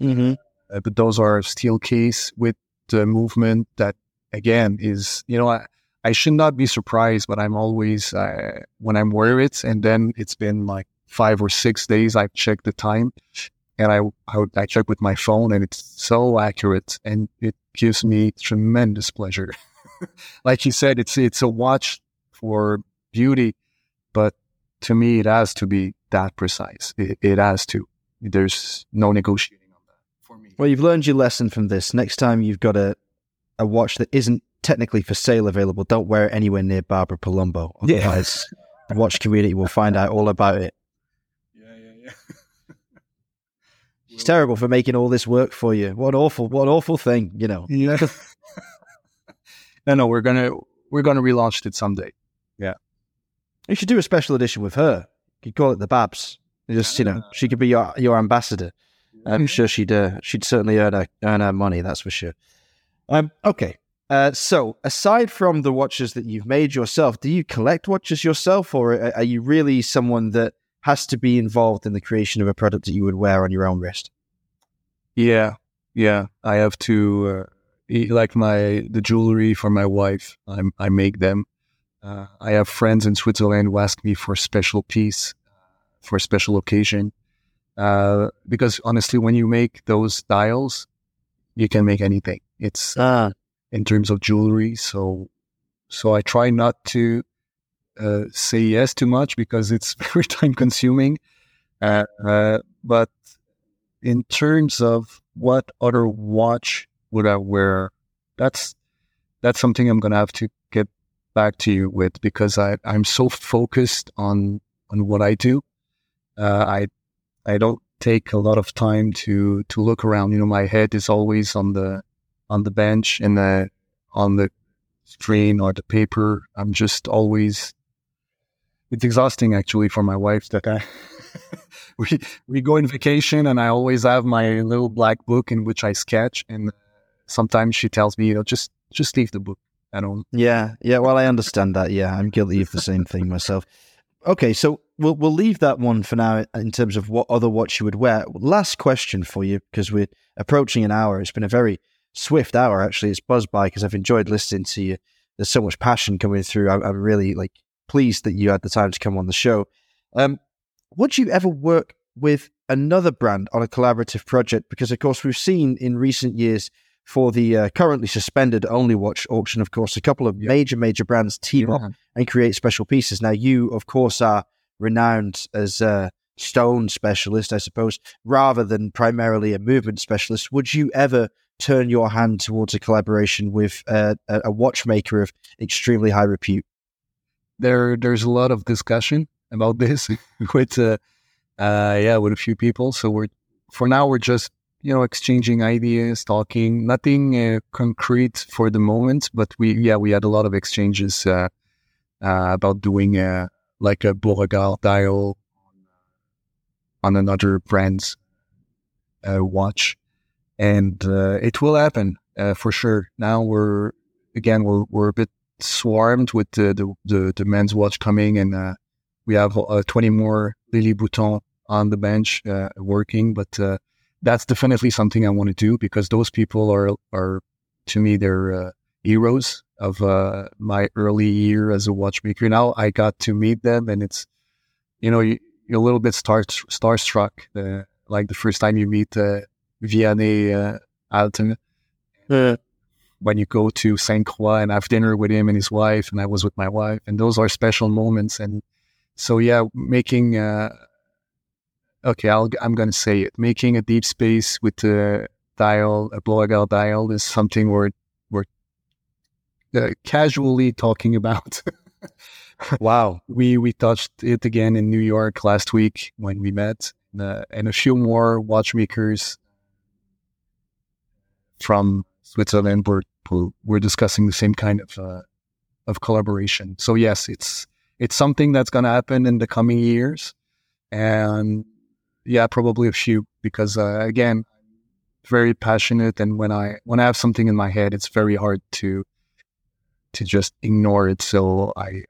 Mm-hmm. Uh, but those are steel case with the movement that again is, you know, I, I should not be surprised, but I'm always, uh, when I'm wear it and then it's been like five or six days, I've checked the time and I, I, I check with my phone and it's so accurate and it gives me tremendous pleasure. like you said, it's, it's a watch for beauty, but to me, it has to be that precise. It, it has to. There's no negotiating on that for me. Well, you've learned your lesson from this. Next time you've got a a watch that isn't technically for sale available, don't wear it anywhere near Barbara Palumbo. Otherwise, yeah. the watch community will find out all about it. Yeah, yeah, yeah. She's terrible for making all this work for you. What awful, what awful thing, you know. Yeah. no, no, we're gonna we're gonna relaunch it someday. Yeah. You should do a special edition with her. You could call it the Babs. Just you know, she could be your your ambassador. I'm sure she'd uh, she'd certainly earn her earn her money. That's for sure. Um. Okay. Uh, so, aside from the watches that you've made yourself, do you collect watches yourself, or are you really someone that has to be involved in the creation of a product that you would wear on your own wrist? Yeah, yeah. I have to uh, like my the jewelry for my wife. I I make them. Uh, I have friends in Switzerland who ask me for a special piece for a special occasion. Uh, because honestly, when you make those dials, you can make anything. It's ah. in terms of jewelry. So, so I try not to uh, say yes too much because it's very time consuming. Uh, uh, but in terms of what other watch would I wear, that's that's something I'm gonna have to back to you with because I, I'm so focused on, on what I do. Uh, I, I don't take a lot of time to, to look around. You know, my head is always on the, on the bench and the, on the screen or the paper. I'm just always, it's exhausting actually for my wife that I, we, we go in vacation and I always have my little black book in which I sketch. And sometimes she tells me, you know, just, just leave the book at all. Yeah, yeah. Well, I understand that. Yeah, I'm guilty of the same thing myself. Okay, so we'll we'll leave that one for now in terms of what other watch you would wear. Last question for you because we're approaching an hour. It's been a very swift hour actually. It's buzzed by because I've enjoyed listening to you. There's so much passion coming through. I, am really like pleased that you had the time to come on the show. Um, would you ever work with another brand on a collaborative project? Because of course we've seen in recent years for the uh, currently suspended Only Watch auction, of course, a couple of major, major brands team up and create special pieces. Now, you, of course, are renowned as a stone specialist, I suppose, rather than primarily a movement specialist. Would you ever turn your hand towards a collaboration with uh, a watchmaker of extremely high repute? There, there's a lot of discussion about this with, uh, uh, yeah, with a few people. So we're for now we're just you know exchanging ideas, talking. Nothing uh, concrete for the moment, but we yeah we had a lot of exchanges uh, uh, about doing uh, like a Beauregard dial on another brand's uh, watch, and uh, it will happen for sure. Now we're again we're we're a bit swarmed with the the, the, the men's watch coming, and we have 20 more Lili Bouton on the bench uh, working, but uh, that's definitely something I want to do because those people are are to me they're uh, heroes of uh, my early year as a watchmaker. Now I got to meet them, and it's you know you, are a little bit star starstruck, uh, like the first time you meet uh, Vianney uh, Halter. when you go to Sainte-Croix and have dinner with him and his wife, and I was with my wife, and those are special moments. And so, yeah, making uh, okay, i am going to say it. Making a deep space with a dial, a Beauregard dial, is something we're we're uh, casually talking about. wow, we we touched it again in New York last week when we met, uh, and a few more watchmakers from Switzerland were were discussing the same kind of uh, of collaboration. So yes, it's it's something that's going to happen in the coming years, and yeah, probably a few because uh, again, very passionate, and when I when I have something in my head, it's very hard to to just ignore it. So I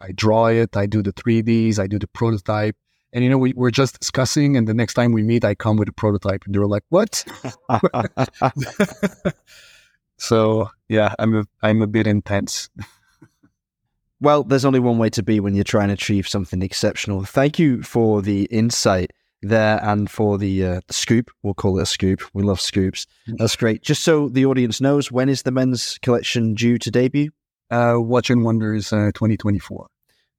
I draw it, I do the 3ds, I do the prototype, and you know we, we're just discussing, and the next time we meet, I come with a prototype, and they're like, "What?" so yeah, I'm a I'm a bit intense. Well, there's only one way to be when you're trying to achieve something exceptional. Thank you for the insight there and for the, uh, the scoop. We'll call it a scoop. We love scoops. Mm. That's great. Just so the audience knows, when is the men's collection due to debut? Uh, Watch and Wonders uh, 2024.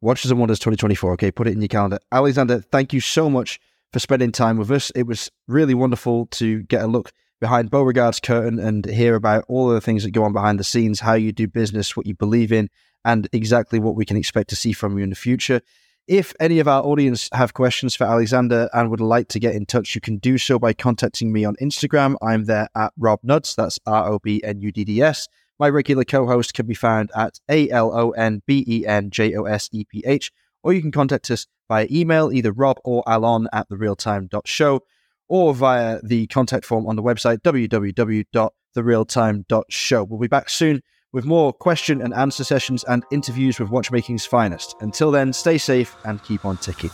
Watches and Wonders 2024. Okay, put it in your calendar. Alexander, thank you so much for spending time with us. It was really wonderful to get a look behind Beauregard's curtain and hear about all of the things that go on behind the scenes, how you do business, what you believe in, and exactly what we can expect to see from you in the future. If any of our audience have questions for Alexander and would like to get in touch, you can do so by contacting me on Instagram. I'm there at Rob Nudds. That's R O B N U D D S. My regular co host can be found at A L O N B E N J O S E P H, or you can contact us via email, either Rob or Alon at therealtime.show, or via the contact form on the website, www.therealtime.show. We'll be back soon with more question and answer sessions and interviews with watchmaking's finest. Until then, stay safe and keep on ticking.